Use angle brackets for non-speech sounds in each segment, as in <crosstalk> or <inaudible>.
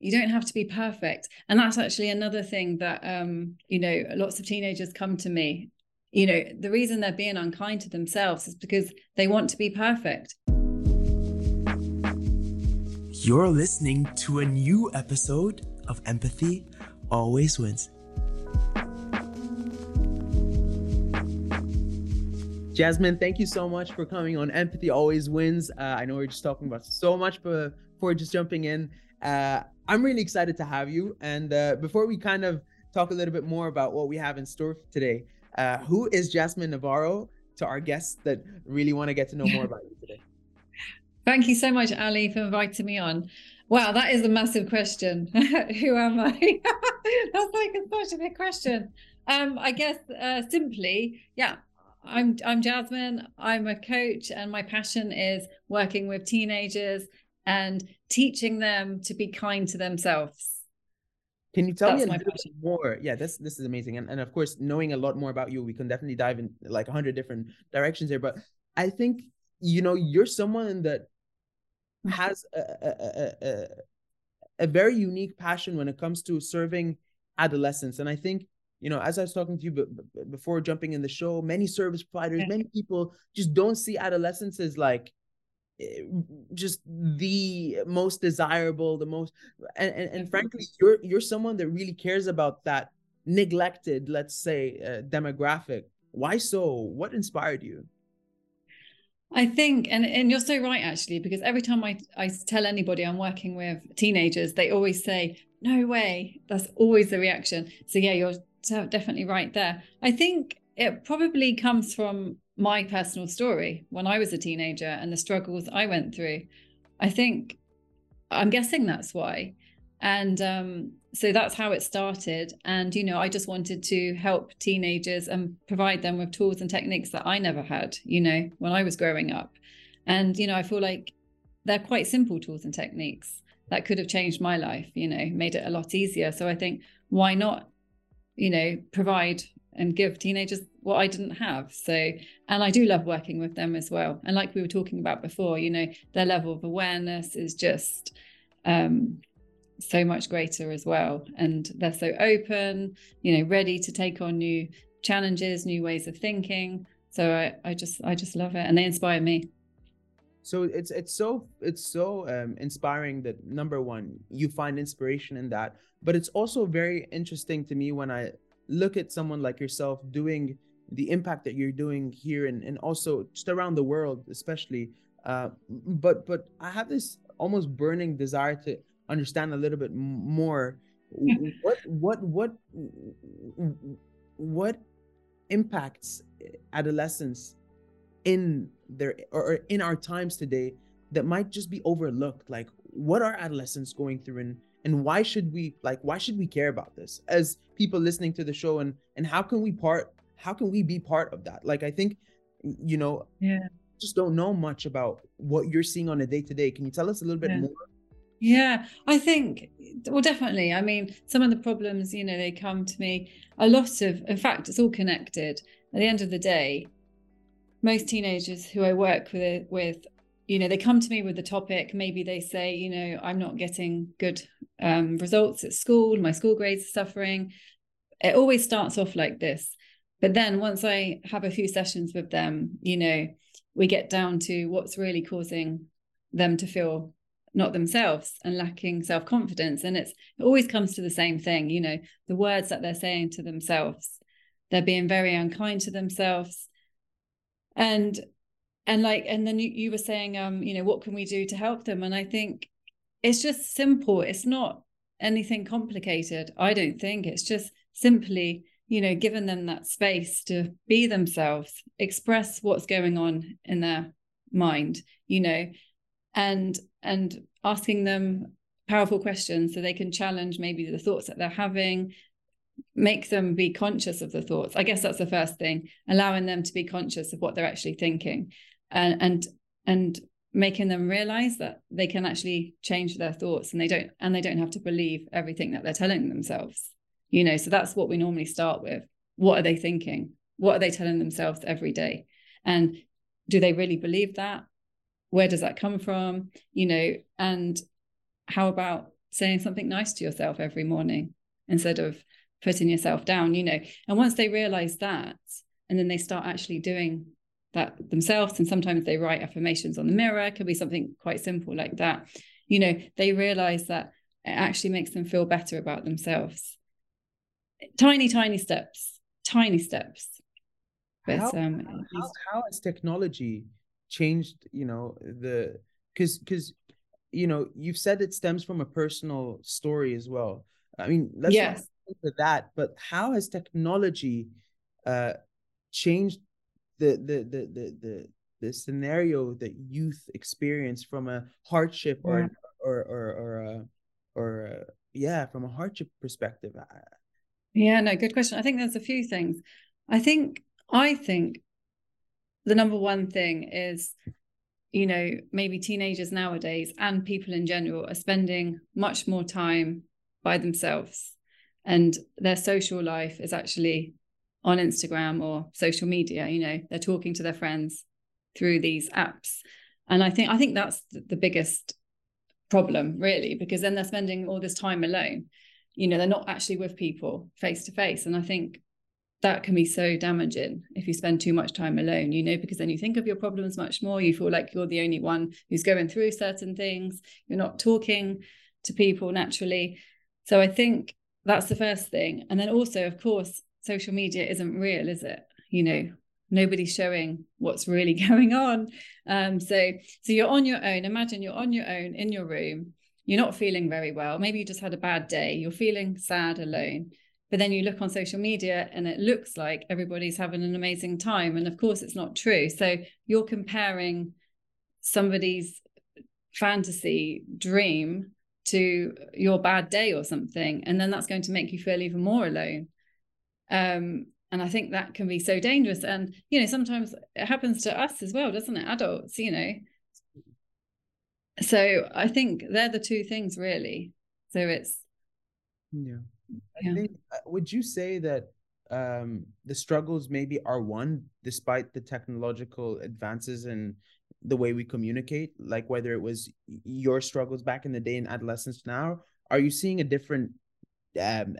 you don't have to be perfect and that's actually another thing that um you know lots of teenagers come to me you know the reason they're being unkind to themselves is because they want to be perfect you're listening to a new episode of empathy always wins Jasmine, thank you so much for coming on Empathy Always Wins. Uh, I know we are just talking about so much but before just jumping in. Uh, I'm really excited to have you. And uh, before we kind of talk a little bit more about what we have in store today, uh, who is Jasmine Navarro to our guests that really want to get to know more about you today? <laughs> Thank you so much, Ally, for inviting me on. Wow, that is a massive question. <laughs> who am I? <laughs> That's like a, such a big question. Um, I guess uh, simply, yeah, I'm I'm Jasmine. I'm a coach, and my passion is working with teenagers and teaching them to be kind to themselves. Can you tell That's me a little bit more? Yeah, this this is amazing, and and of course, knowing a lot more about you, we can definitely dive in like a hundred different directions here. But I think you know you're someone that mm-hmm. has a, a, a, a very unique passion when it comes to serving adolescents, and I think you know, as I was talking to you before jumping in the show, many service providers, many people just don't see adolescence as like just the most desirable, the most, and, and, and frankly, you're you're someone that really cares about that neglected, let's say, uh, demographic. Why so? What inspired you? I think, and, and you're so right, actually, because every time I, I tell anybody I'm working with teenagers, they always say, no way. That's always the reaction. So, yeah, you're definitely right there. I think it probably comes from my personal story when I was a teenager and the struggles I went through. I think I'm guessing that's why. And um, so that's how it started. And, you know, I just wanted to help teenagers and provide them with tools and techniques that I never had, you know, when I was growing up. And, you know, I feel like they're quite simple tools and techniques that could have changed my life, you know, made it a lot easier. So I think why not you know, provide and give teenagers what I didn't have. So, and I do love working with them as well. And like we were talking about before, you know, their level of awareness is just um, so much greater as well. And they're so open, you know, ready to take on new challenges, new ways of thinking. So I, I just, I just love it, and they inspire me. So it's it's so it's so um, inspiring that number one you find inspiration in that, but it's also very interesting to me when I look at someone like yourself doing the impact that you're doing here and, and also just around the world especially uh, but but i have this almost burning desire to understand a little bit more. <laughs> What what what what impacts adolescence in their or in our times today that might just be overlooked? Like what are adolescents going through and and why should we like why should we care about this as people listening to the show? And and how can we part how can we be part of that? Like i think you know yeah. just don't know much about what you're seeing on a day to day can you tell us a little bit yeah. more? Yeah i think well definitely. I mean some of the problems you know they come to me. A lot of in fact it's all connected. At the end of the day most teenagers who i work with with you know they come to me with the topic maybe they say you know i'm not getting good um, results at school my school grades are suffering. It always starts off like this. But then once i have a few sessions with them you know we get down to what's really causing them to feel not themselves and lacking self-confidence. And it's it always comes to the same thing you know the words that they're saying to themselves. They're being very unkind to themselves. And and like and then you, you were saying um you know what can we do to help them? And i think it's just simple. It's not anything complicated i don't think. It's just simply you know giving them that space to be themselves express what's going on in their mind you know and and asking them powerful questions so they can challenge maybe the thoughts that they're having make them be conscious of the thoughts. I guess that's the first thing allowing them to be conscious of what they're actually thinking and and and making them realize that they can actually change their thoughts and they don't and they don't have to believe everything that they're telling themselves you know? So that's what we normally start with. What are they thinking? What are they telling themselves every day? And do they really believe that? Where does that come from? You know and how about saying something nice to yourself every morning instead of putting yourself down, you know. And once they realize that, and then they start actually doing that themselves, and sometimes they write affirmations on the mirror, it could be something quite simple like that, you know, they realize that it actually makes them feel better about themselves. Tiny, tiny steps, tiny steps. But how, um, how, how has technology changed, you know, the because because you know you've said it stems from a personal story as well i mean let's yes. that but how has technology uh changed the the the the the, the scenario that youth experience from a hardship yeah. or or or or uh, or uh, yeah from a hardship perspective yeah no good question i think there's a few things i think i think the number one thing is you know, maybe teenagers nowadays and people in general are spending much more time by themselves. And their social life is actually on Instagram or social media, you know, they're talking to their friends through these apps. And I think I think that's the biggest problem, really, because then they're spending all this time alone. You know, they're not actually with people face to face. And I think that can be so damaging if you spend too much time alone, you know, because then you think of your problems much more. You feel like you're the only one who's going through certain things. You're not talking to people naturally. So I think that's the first thing. And then also, of course, social media isn't real, is it? You know, nobody's showing what's really <laughs> going on. Um, so so you're on your own. Imagine you're on your own in your room. You're not feeling very well. Maybe you just had a bad day. You're feeling sad alone but then you look on social media and it looks like everybody's having an amazing time and of course it's not true so you're comparing somebody's fantasy dream to your bad day or something and then that's going to make you feel even more alone um, and i think that can be so dangerous. And you know sometimes it happens to us as well doesn't it? Adults you know. So i think they're the two things really. So it's yeah. I think, uh, would you say that um, the struggles maybe are one despite the technological advances and the way we communicate? Like whether it was your struggles back in the day in adolescence now, are you seeing a different um,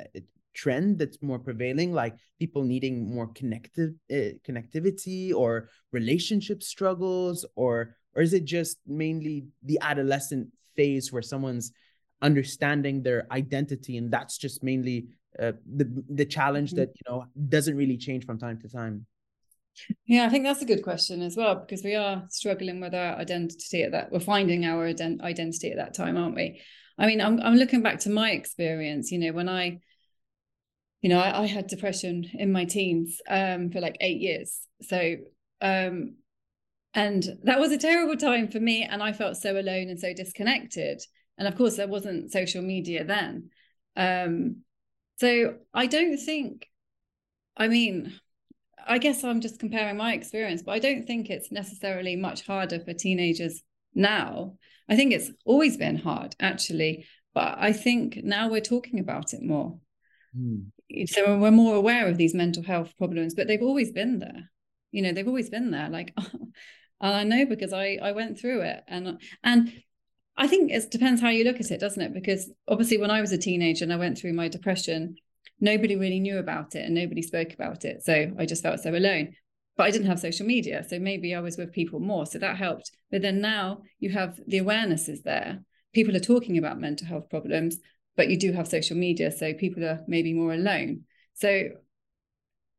trend that's more prevailing like people needing more connective uh, connectivity or relationship struggles or or is it just mainly the adolescent phase where someone's understanding their identity and that's just mainly uh, the the challenge mm-hmm. that you know doesn't really change from time to time yeah i think that's a good question as well because we are struggling with our identity at that we're finding our ident- identity at that time aren't we i mean I'm, I'm looking back to my experience you know when i you know i, I had depression in my teens um, for like eight years. So um, and that was a terrible time for me and i felt so alone and so disconnected. And of course there wasn't social media then. Um, so i don't think i mean i guess i'm just comparing my experience but i don't think it's necessarily much harder for teenagers now. I think it's always been hard actually but i think now we're talking about it more mm. so we're more aware of these mental health problems but they've always been there you know they've always been there like <laughs> I know because I I went through it and and I think it depends how you look at it, doesn't it? Because obviously, when I was a teenager and I went through my depression, nobody really knew about it and nobody spoke about it. So I just felt so alone. But I didn't have social media. So maybe I was with people more. So that helped. But then now you have the awareness is there. People are talking about mental health problems, but you do have social media. So people are maybe more alone. So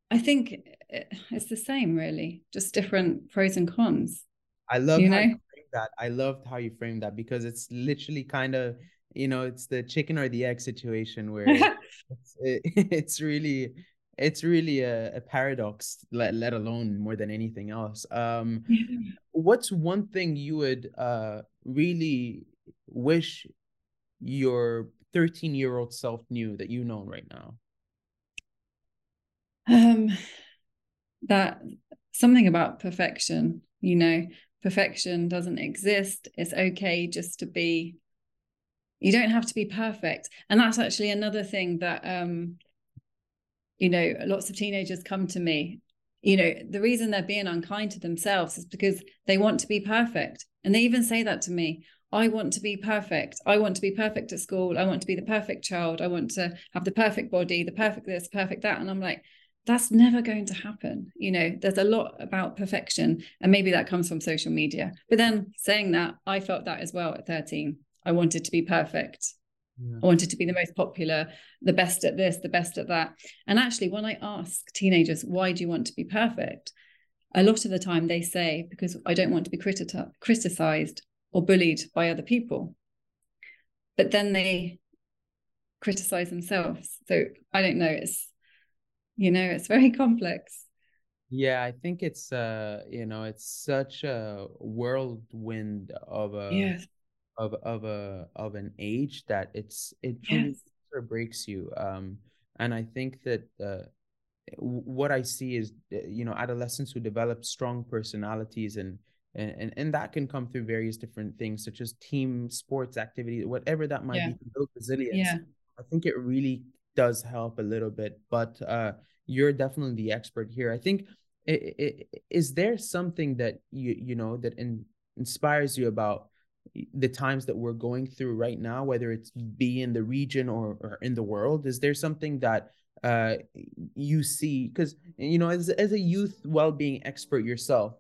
I think it's the same, really, just different pros and cons. I love you know? that. I loved how you framed that because it's literally kind of you know it's the chicken or the egg situation where <laughs> it's, it, <laughs> it's really it's really a, a, paradox let, let alone more than anything else um what's one thing you would uh really wish your 13 year old self knew that you know right now um that something about perfection you know perfection doesn't exist. It's okay just to be, you don't have to be perfect. And that's actually another thing that, um, you know, lots of teenagers come to me. You know, the reason they're being unkind to themselves is because they want to be perfect. And they even say that to me I want to be perfect. I want to be perfect at school. I want to be the perfect child. I want to have the perfect body, the perfect this, perfect that. And I'm like, that's never going to happen. You know, there's a lot about perfection, and maybe that comes from social media. But then saying that, I felt that as well at 13. I wanted to be perfect. Yeah. I wanted to be the most popular, the best at this, the best at that. And actually, when I ask teenagers, why do you want to be perfect? A lot of the time they say, because I don't want to be criti- criticized or bullied by other people. But then they criticize themselves. So I don't know. It's, you know, it's very <laughs> complex. Yeah, I think it's uh, you know, it's such a whirlwind of a yes. of of a of an age that it's it truly yes. sort of breaks you. Um, and I think that uh, what I see is uh, you know adolescents who develop strong personalities and and, and, and that can come through various different things such as team sports activity whatever that might yeah. be to build resilience yeah. i think it really does help a little bit but uh you're definitely the expert here i think it, it, is there something that you you know that in, inspires you about the times that we're going through right now whether it's be in the region or, or in the world is there something that uh you see because you know as, as a youth well-being expert yourself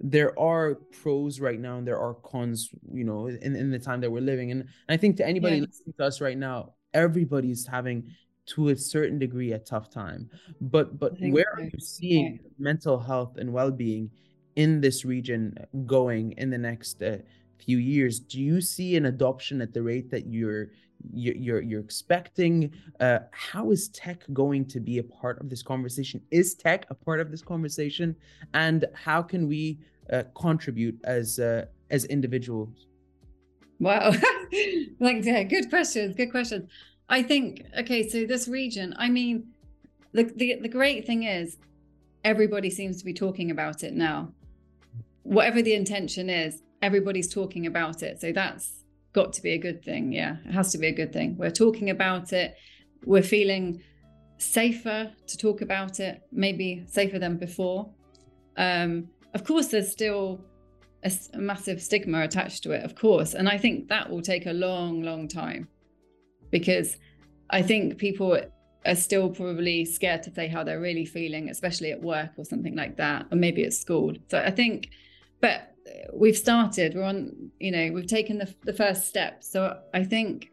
there are pros right now and there are cons you know in, in the time that we're living and i think to anybody yeah. listening to us right now everybody's having to a certain degree a tough time but but where are you seeing yeah. mental health and well-being in this region going in the next uh, few years do you see an adoption at the rate that you're you're you're expecting uh, how is tech going to be a part of this conversation? Is tech a part of this conversation? And how can we uh, contribute as uh, as individuals? Wow. <laughs> Like yeah good questions good questions i think okay so this region i mean the, the the great thing is everybody seems to be talking about it now. Whatever the intention is everybody's talking about it. So that's got to be a good thing. Yeah, it has to be a good thing. We're talking about it. We're feeling safer to talk about it, maybe safer than before. Um, of course, there's still a, a, massive stigma attached to it, of course. And I think that will take a long, long time because I think people are still probably scared to say how they're really feeling, especially at work or something like that, or maybe at school. So I think, but we've started we're on you know we've taken the, the first step. So i think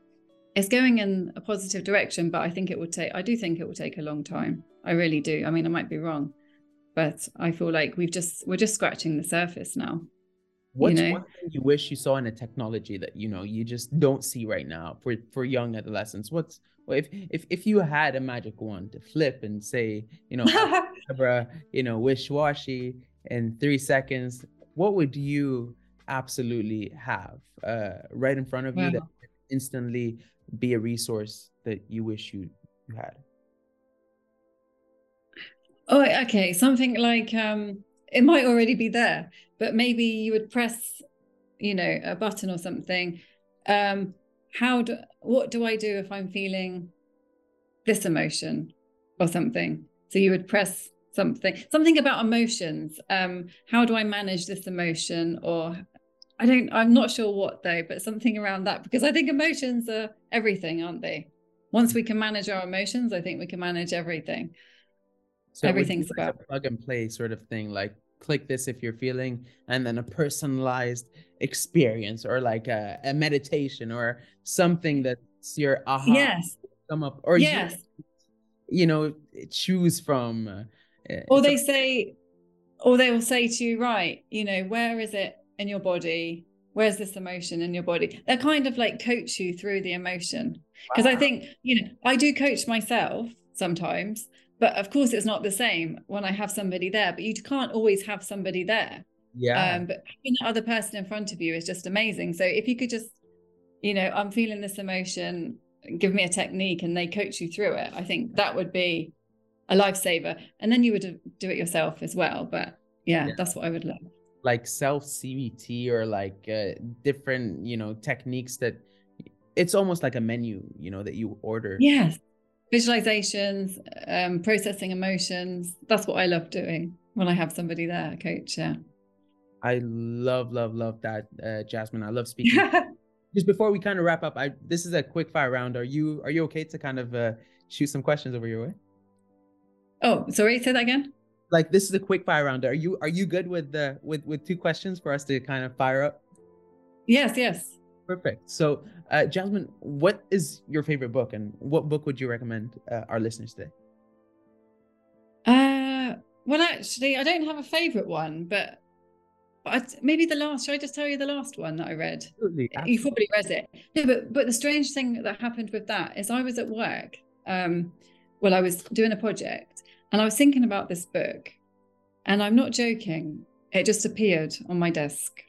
it's going in a positive direction but i think it will take i do think it will take a long time. I really do. I mean i might be wrong but i feel like we've just we're just scratching the surface now what's you know? one thing you wish you saw in a technology that you know you just don't see right now for for young adolescents? What's well, if if if you had a magic wand to flip and say you know <laughs> you know wish washy in three seconds what would you absolutely have uh, right in front of you that instantly be a resource that you wish you, you had? Oh, okay. Something like um, it might already be there, but maybe you would press, you know, a button or something. Um, how do what do I do if I'm feeling this emotion or something? So you would press something something about emotions. Um how do i manage this emotion? Or i don't i'm not sure what though but something around that because i think emotions are everything aren't they? Once we can manage our emotions i think we can manage everything. So everything's about like plug and play sort of thing like click this if you're feeling and then a personalized experience or like a, a meditation or something that's your aha yes. come up or yes. you, you know choose from uh, or they say or they will say to you right you know where is it in your body? Where's this emotion in your body? They kind of like coach you through the emotion. Because wow. i think you know i do coach myself sometimes but of course it's not the same when i have somebody there but you can't always have somebody there. Yeah. Um, but having the other person in front of you is just amazing. So if you could just you know i'm feeling this emotion give me a technique and they coach you through it i think that would be a lifesaver. And then you would do it yourself as well. But yeah, yeah. that's what I would love. Like self CBT or like uh, different, you know, techniques that it's almost like a menu, you know, that you order. Yes. Visualizations, um, processing emotions. That's what I love doing when I have somebody there, coach. Yeah. I love, love, love that, uh, Jasmine. I love <laughs> speaking. Just before we kind of wrap up, I this is a quick fire round. Are you are you okay to kind of uh, shoot some questions over your way? Oh, sorry, say that again. Like this is a quick fire round. Are you are you good with the with with two questions for us to kind of fire up? Yes, yes. Perfect. So, uh, Jasmine, what is your favorite book, and what book would you recommend uh, our listeners today? Uh, well, actually, I don't have a favorite one, but but maybe the last. Should I just tell you the last one that I read? Absolutely, absolutely. You probably read it. No, but but the strange thing that happened with that is I was at work. Um, well, I was doing a project, and I was thinking about this book, and I'm not joking. It just appeared on my desk.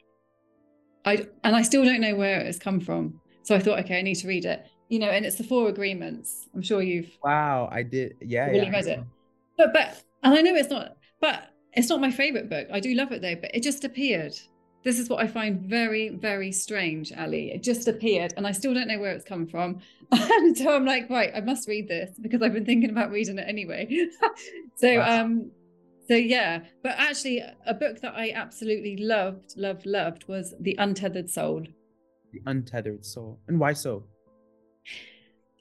I and I still don't know where it has come from. So I thought, okay, I need to read it. You know, and it's the Four Agreements. I'm sure you've. Wow, I did. Yeah, really yeah. read it. But but and I know it's not. But it's not my favorite book. I do love it though, but it just appeared. This is what I find very, very strange, Ally. It just appeared, and I still don't know where it's come from. <laughs> and so I'm like, right, I must read this because I've been thinking about reading it anyway. <laughs> so, wow. um, so yeah. But actually, a book that I absolutely loved, loved, loved was The Untethered Soul. The Untethered Soul, and why so?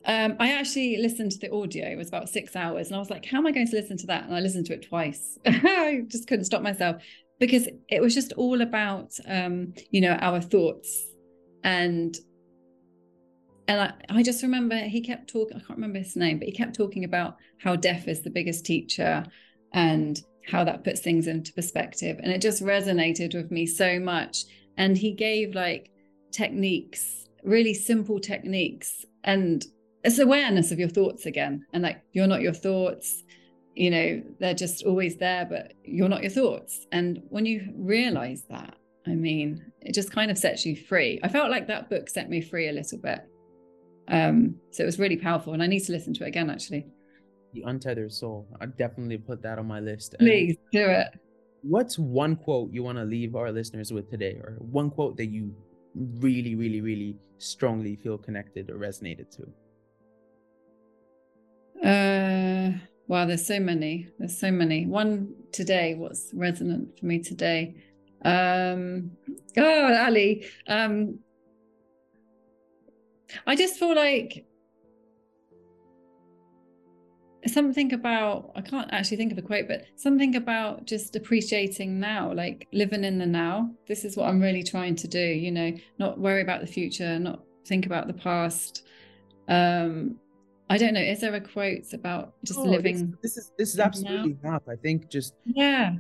Um, I actually listened to the audio. It was about six hours, and I was like, "How am I going to listen to that?" And I listened to it twice. <laughs> I just couldn't stop myself because it was just all about, um, you know, our thoughts, and and I, I just remember he kept talking. I can't remember his name, but he kept talking about how deaf is the biggest teacher, and how that puts things into perspective, and it just resonated with me so much. And he gave like techniques, really simple techniques, and it's awareness of your thoughts again and like you're not your thoughts you know they're just always there but you're not your thoughts. And when you realize that i mean it just kind of sets you free. I felt like that book set me free a little bit. Um so it was really powerful and i need to listen to it again actually. The untethered soul. I definitely put that on my list. Please do it. what's one quote you want to leave our listeners with today or one quote that you really really really strongly feel connected or resonated to? Uh, wow, there's so many. There's so many. One today, what's resonant for me today? Um, oh, Ally. Um, I just feel like something about I can't actually think of a quote, but something about just appreciating now, like living in the now. This is what I'm really trying to do, you know, not worry about the future, not think about the past. Um, I don't know. Is there a quote about just oh, living? This, this, is this is absolutely now? enough. I think just yeah,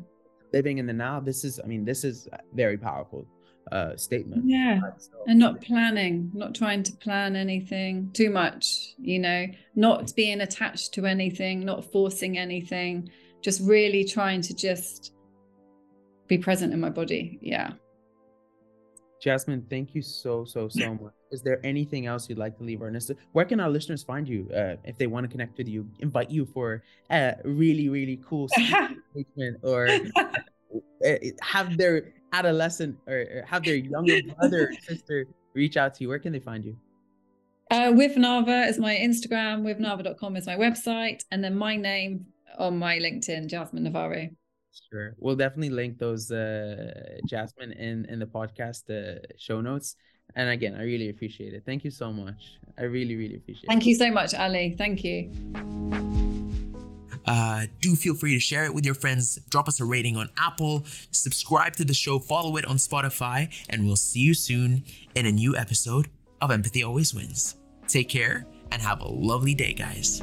living in the now. This is. I mean, this is very powerful uh statement. Yeah, so, and not planning, not trying to plan anything too much. You know, not being attached to anything, not forcing anything. Just really trying to just be present in my body. Yeah. Jasmine, thank you so, so, so much. Is there anything else you'd like to leave our listeners? Where can our listeners find you uh, if they want to connect with you, invite you for a really, really cool <laughs> engagement or uh, have their adolescent or have their younger <laughs> brother or sister reach out to you? Where can they find you? Uh, with Nava is my Instagram, with Nava.com is my website, and then my name on my LinkedIn, Jasmine Navarro. Sure. We'll definitely link those uh Jasmine in in the podcast uh, show notes. And again, I really appreciate it. Thank you so much. I really, really appreciate Thank it. Thank you so much, Ally. Thank you. Uh, do feel free to share it with your friends. Drop us a rating on Apple. Subscribe to the show. Follow it on Spotify. And we'll see you soon in a new episode of Empathy Always Wins. Take care and have a lovely day, guys.